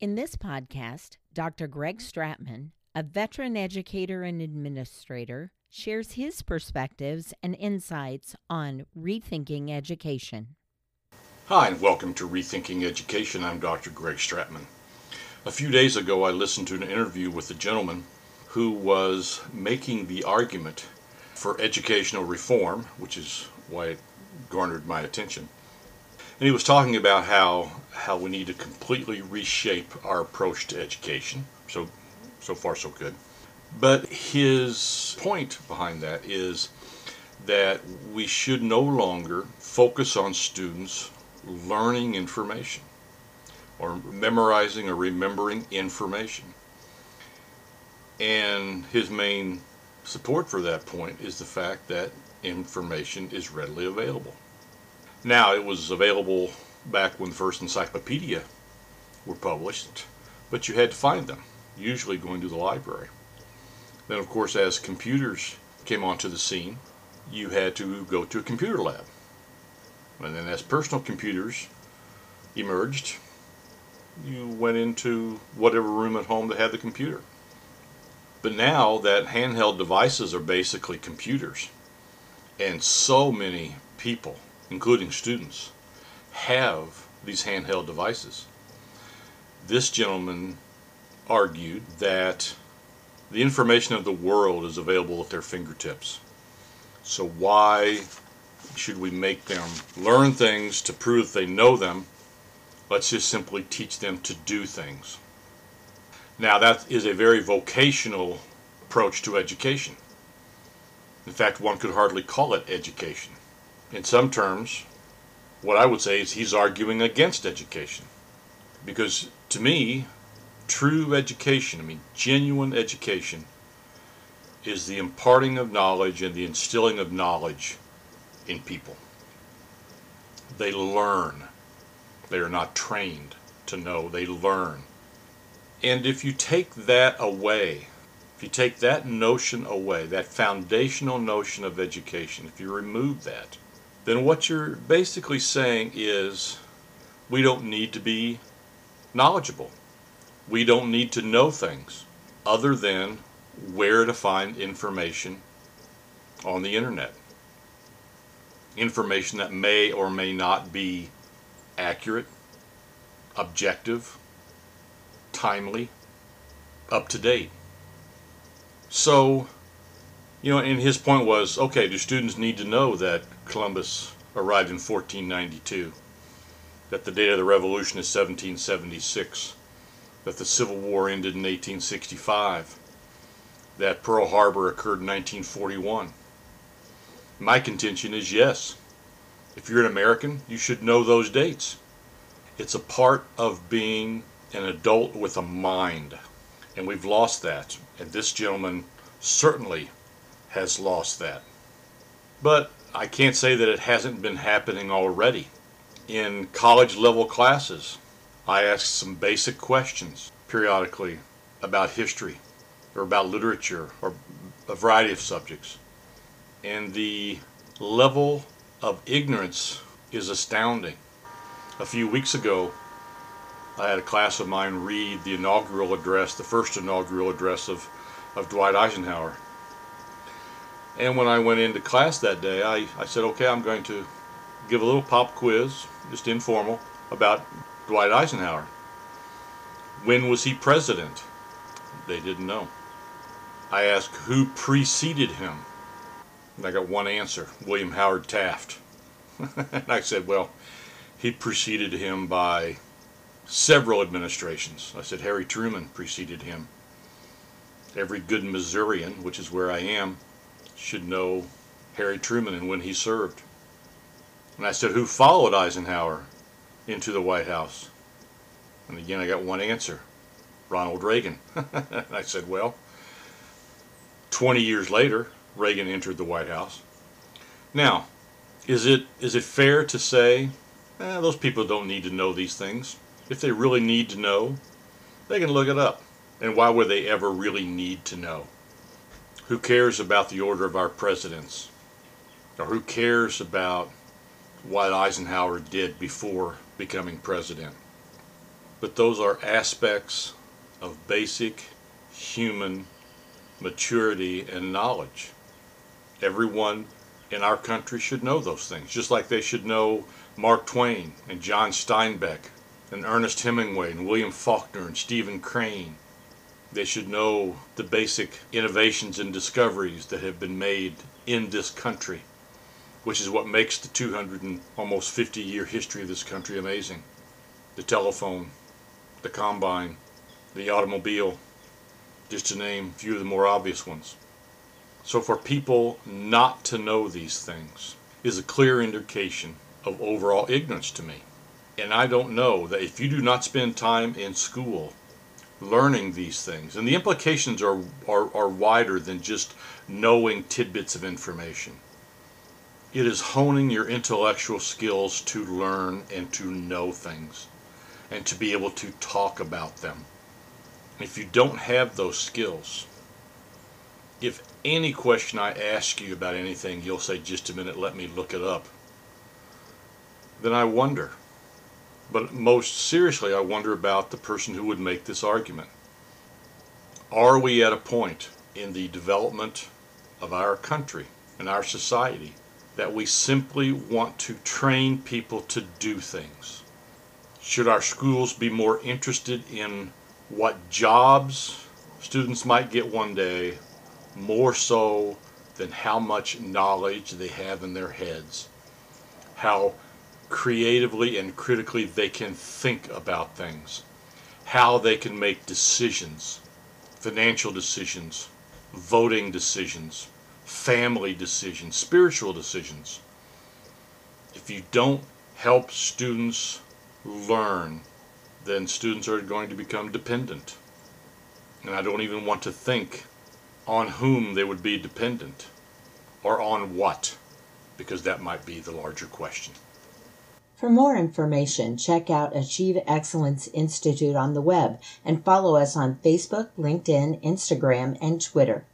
In this podcast, Dr. Greg Stratman, a veteran educator and administrator, shares his perspectives and insights on rethinking education. Hi, and welcome to Rethinking Education. I'm Dr. Greg Stratman. A few days ago, I listened to an interview with a gentleman who was making the argument for educational reform, which is why it garnered my attention. And he was talking about how how we need to completely reshape our approach to education. So so far so good. But his point behind that is that we should no longer focus on students learning information or memorizing or remembering information. And his main support for that point is the fact that information is readily available. Now, it was available back when the first encyclopedia were published, but you had to find them, usually going to the library. Then, of course, as computers came onto the scene, you had to go to a computer lab. And then, as personal computers emerged, you went into whatever room at home that had the computer. But now that handheld devices are basically computers, and so many people, including students, have these handheld devices. This gentleman argued that the information of the world is available at their fingertips. So why should we make them learn things to prove they know them? Let's just simply teach them to do things. Now that is a very vocational approach to education. In fact, one could hardly call it education. In some terms, what I would say is he's arguing against education. Because to me, true education, I mean genuine education, is the imparting of knowledge and the instilling of knowledge in people. They learn. They are not trained to know, they learn. And if you take that away, if you take that notion away, that foundational notion of education, if you remove that, then what you're basically saying is we don't need to be knowledgeable. We don't need to know things other than where to find information on the internet. Information that may or may not be accurate, objective, timely, up to date. So, you know, and his point was okay, do students need to know that Columbus arrived in 1492, that the date of the revolution is 1776, that the Civil War ended in 1865, that Pearl Harbor occurred in 1941? My contention is yes. If you're an American, you should know those dates. It's a part of being an adult with a mind. And we've lost that. And this gentleman certainly has lost that. But I can't say that it hasn't been happening already. In college level classes, I ask some basic questions periodically about history or about literature or a variety of subjects. And the level of ignorance is astounding. A few weeks ago, I had a class of mine read the inaugural address, the first inaugural address of, of Dwight Eisenhower. And when I went into class that day, I, I said, okay, I'm going to give a little pop quiz, just informal, about Dwight Eisenhower. When was he president? They didn't know. I asked who preceded him. And I got one answer William Howard Taft. and I said, well, he preceded him by several administrations. I said Harry Truman preceded him. Every good Missourian, which is where I am, should know Harry Truman and when he served. And I said, who followed Eisenhower into the White House? And again, I got one answer Ronald Reagan. I said, well, 20 years later, Reagan entered the White House. Now, is it is it fair to say eh, those people don't need to know these things? If they really need to know, they can look it up. And why would they ever really need to know? Who cares about the order of our presidents? Or who cares about what Eisenhower did before becoming president? but those are aspects of basic human maturity and knowledge. Everyone in our country should know those things, just like they should know Mark Twain and John Steinbeck and Ernest Hemingway and William Faulkner and Stephen Crane. They should know the basic innovations and discoveries that have been made in this country, which is what makes the 200 and almost 50 year history of this country amazing. The telephone, the combine, the automobile, just to name a few of the more obvious ones. So for people not to know these things is a clear indication of overall ignorance to me. And I don't know that if you do not spend time in school learning these things, and the implications are, are, are wider than just knowing tidbits of information. It is honing your intellectual skills to learn and to know things and to be able to talk about them. If you don't have those skills, if any question I ask you about anything, you'll say, just a minute, let me look it up, then I wonder. But most seriously, I wonder about the person who would make this argument. Are we at a point in the development of our country and our society that we simply want to train people to do things? Should our schools be more interested in what jobs students might get one day more so than how much knowledge they have in their heads, how creatively and critically they can think about things, how they can make decisions, financial decisions, voting decisions, family decisions, spiritual decisions. If you don't help students learn then students are going to become dependent. And I don't even want to think on whom they would be dependent or on what, because that might be the larger question. For more information, check out Achieve Excellence Institute on the web and follow us on Facebook, LinkedIn, Instagram, and Twitter.